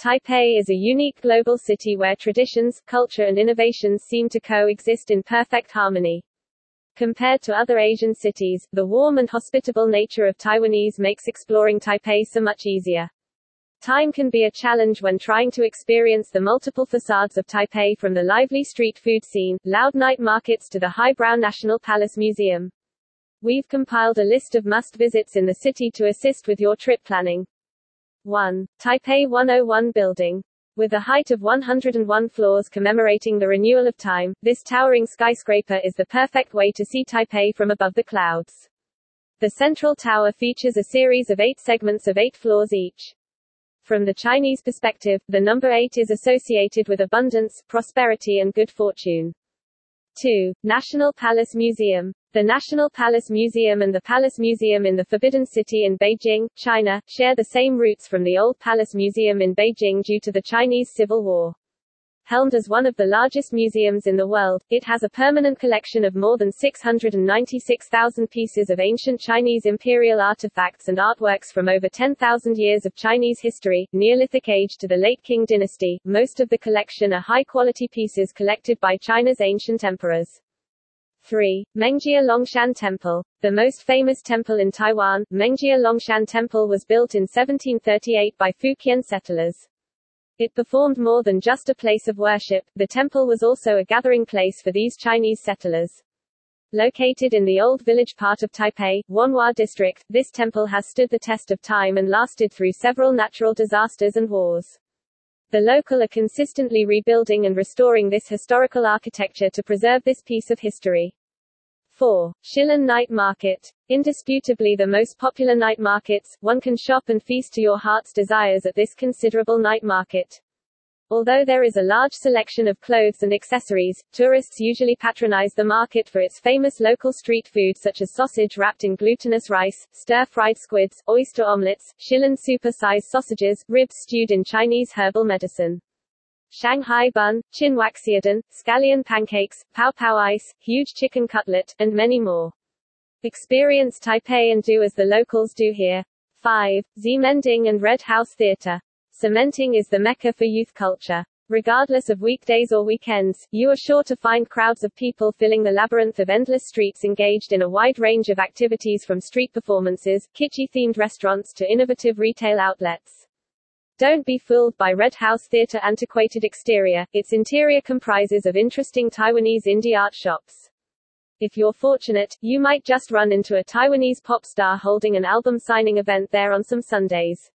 Taipei is a unique global city where traditions, culture and innovations seem to coexist in perfect harmony. Compared to other Asian cities, the warm and hospitable nature of Taiwanese makes exploring Taipei so much easier. Time can be a challenge when trying to experience the multiple facades of Taipei from the lively street food scene, loud night markets to the highbrow National Palace Museum. We've compiled a list of must-visits in the city to assist with your trip planning. 1. Taipei 101 Building. With a height of 101 floors commemorating the renewal of time, this towering skyscraper is the perfect way to see Taipei from above the clouds. The central tower features a series of eight segments of eight floors each. From the Chinese perspective, the number 8 is associated with abundance, prosperity and good fortune. 2. National Palace Museum. The National Palace Museum and the Palace Museum in the Forbidden City in Beijing, China, share the same roots from the old Palace Museum in Beijing due to the Chinese Civil War. Helmed as one of the largest museums in the world, it has a permanent collection of more than 696,000 pieces of ancient Chinese imperial artifacts and artworks from over 10,000 years of Chinese history, Neolithic age to the late Qing dynasty. Most of the collection are high-quality pieces collected by China's ancient emperors. 3. Mengjia Longshan Temple. The most famous temple in Taiwan, Mengjia Longshan Temple was built in 1738 by Fujian settlers. It performed more than just a place of worship, the temple was also a gathering place for these Chinese settlers. Located in the old village part of Taipei, Wanhua district, this temple has stood the test of time and lasted through several natural disasters and wars. The local are consistently rebuilding and restoring this historical architecture to preserve this piece of history. 4. Shilin Night Market. Indisputably the most popular night markets, one can shop and feast to your heart's desires at this considerable night market. Although there is a large selection of clothes and accessories, tourists usually patronize the market for its famous local street food such as sausage wrapped in glutinous rice, stir-fried squids, oyster omelets, Shilin super-size sausages, ribs stewed in Chinese herbal medicine. Shanghai bun, chinwaxiadan, scallion pancakes, pao pao ice, huge chicken cutlet, and many more. Experience Taipei and do as the locals do here. 5. Ximending and Red House Theater. Ximending is the mecca for youth culture. Regardless of weekdays or weekends, you are sure to find crowds of people filling the labyrinth of endless streets engaged in a wide range of activities from street performances, kitschy-themed restaurants to innovative retail outlets. Don't be fooled by Red House Theatre antiquated exterior, its interior comprises of interesting Taiwanese indie art shops. If you're fortunate, you might just run into a Taiwanese pop star holding an album signing event there on some Sundays.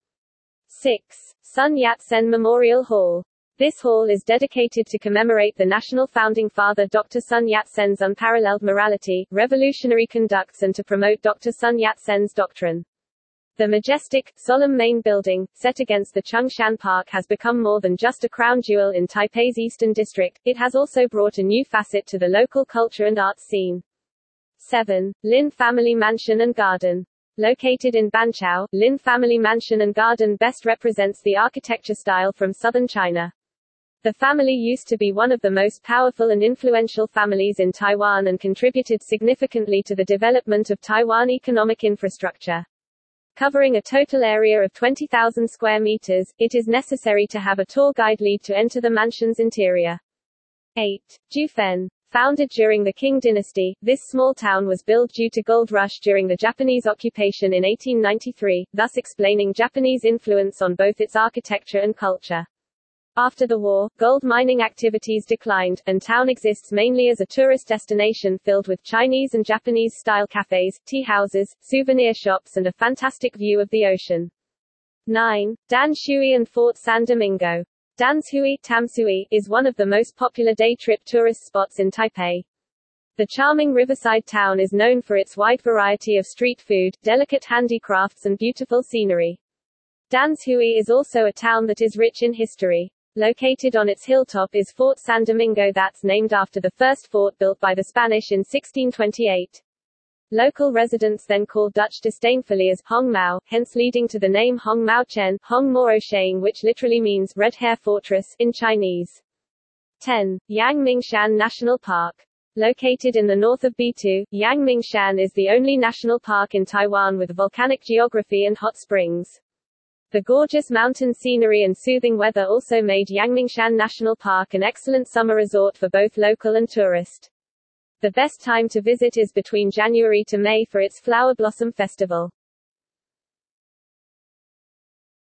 6. Sun Yat-sen Memorial Hall. This hall is dedicated to commemorate the national founding father Dr. Sun Yat-sen's unparalleled morality, revolutionary conducts and to promote Dr. Sun Yat-sen's doctrine. The majestic, solemn main building, set against the Chung-Shan Park has become more than just a crown jewel in Taipei's eastern district, it has also brought a new facet to the local culture and arts scene. 7. Lin Family Mansion and Garden. Located in Banqiao, Lin Family Mansion and Garden best represents the architecture style from southern China. The family used to be one of the most powerful and influential families in Taiwan and contributed significantly to the development of Taiwan economic infrastructure. Covering a total area of 20,000 square meters, it is necessary to have a tour guide lead to enter the mansion's interior. 8. Jiufen. Founded during the Qing dynasty, this small town was built due to gold rush during the Japanese occupation in 1893, thus explaining Japanese influence on both its architecture and culture. After the war, gold mining activities declined, and town exists mainly as a tourist destination filled with Chinese and Japanese-style cafes, tea houses, souvenir shops and a fantastic view of the ocean. 9. Dan Shui and Fort San Domingo. Danshui Tamsui, is one of the most popular day trip tourist spots in Taipei. The charming riverside town is known for its wide variety of street food, delicate handicrafts and beautiful scenery. Danshui is also a town that is rich in history. Located on its hilltop is Fort San Domingo that's named after the first fort built by the Spanish in 1628. Local residents then called Dutch disdainfully as Hong Mao, hence leading to the name Hong Mao Chen, Hong Moro Sheng which literally means red hair fortress in Chinese. 10. Yang Mingshan National Park. Located in the north of Beitou, Yang Mingshan is the only national park in Taiwan with volcanic geography and hot springs. The gorgeous mountain scenery and soothing weather also made Yangmingshan National Park an excellent summer resort for both local and tourist. The best time to visit is between January to May for its flower blossom festival.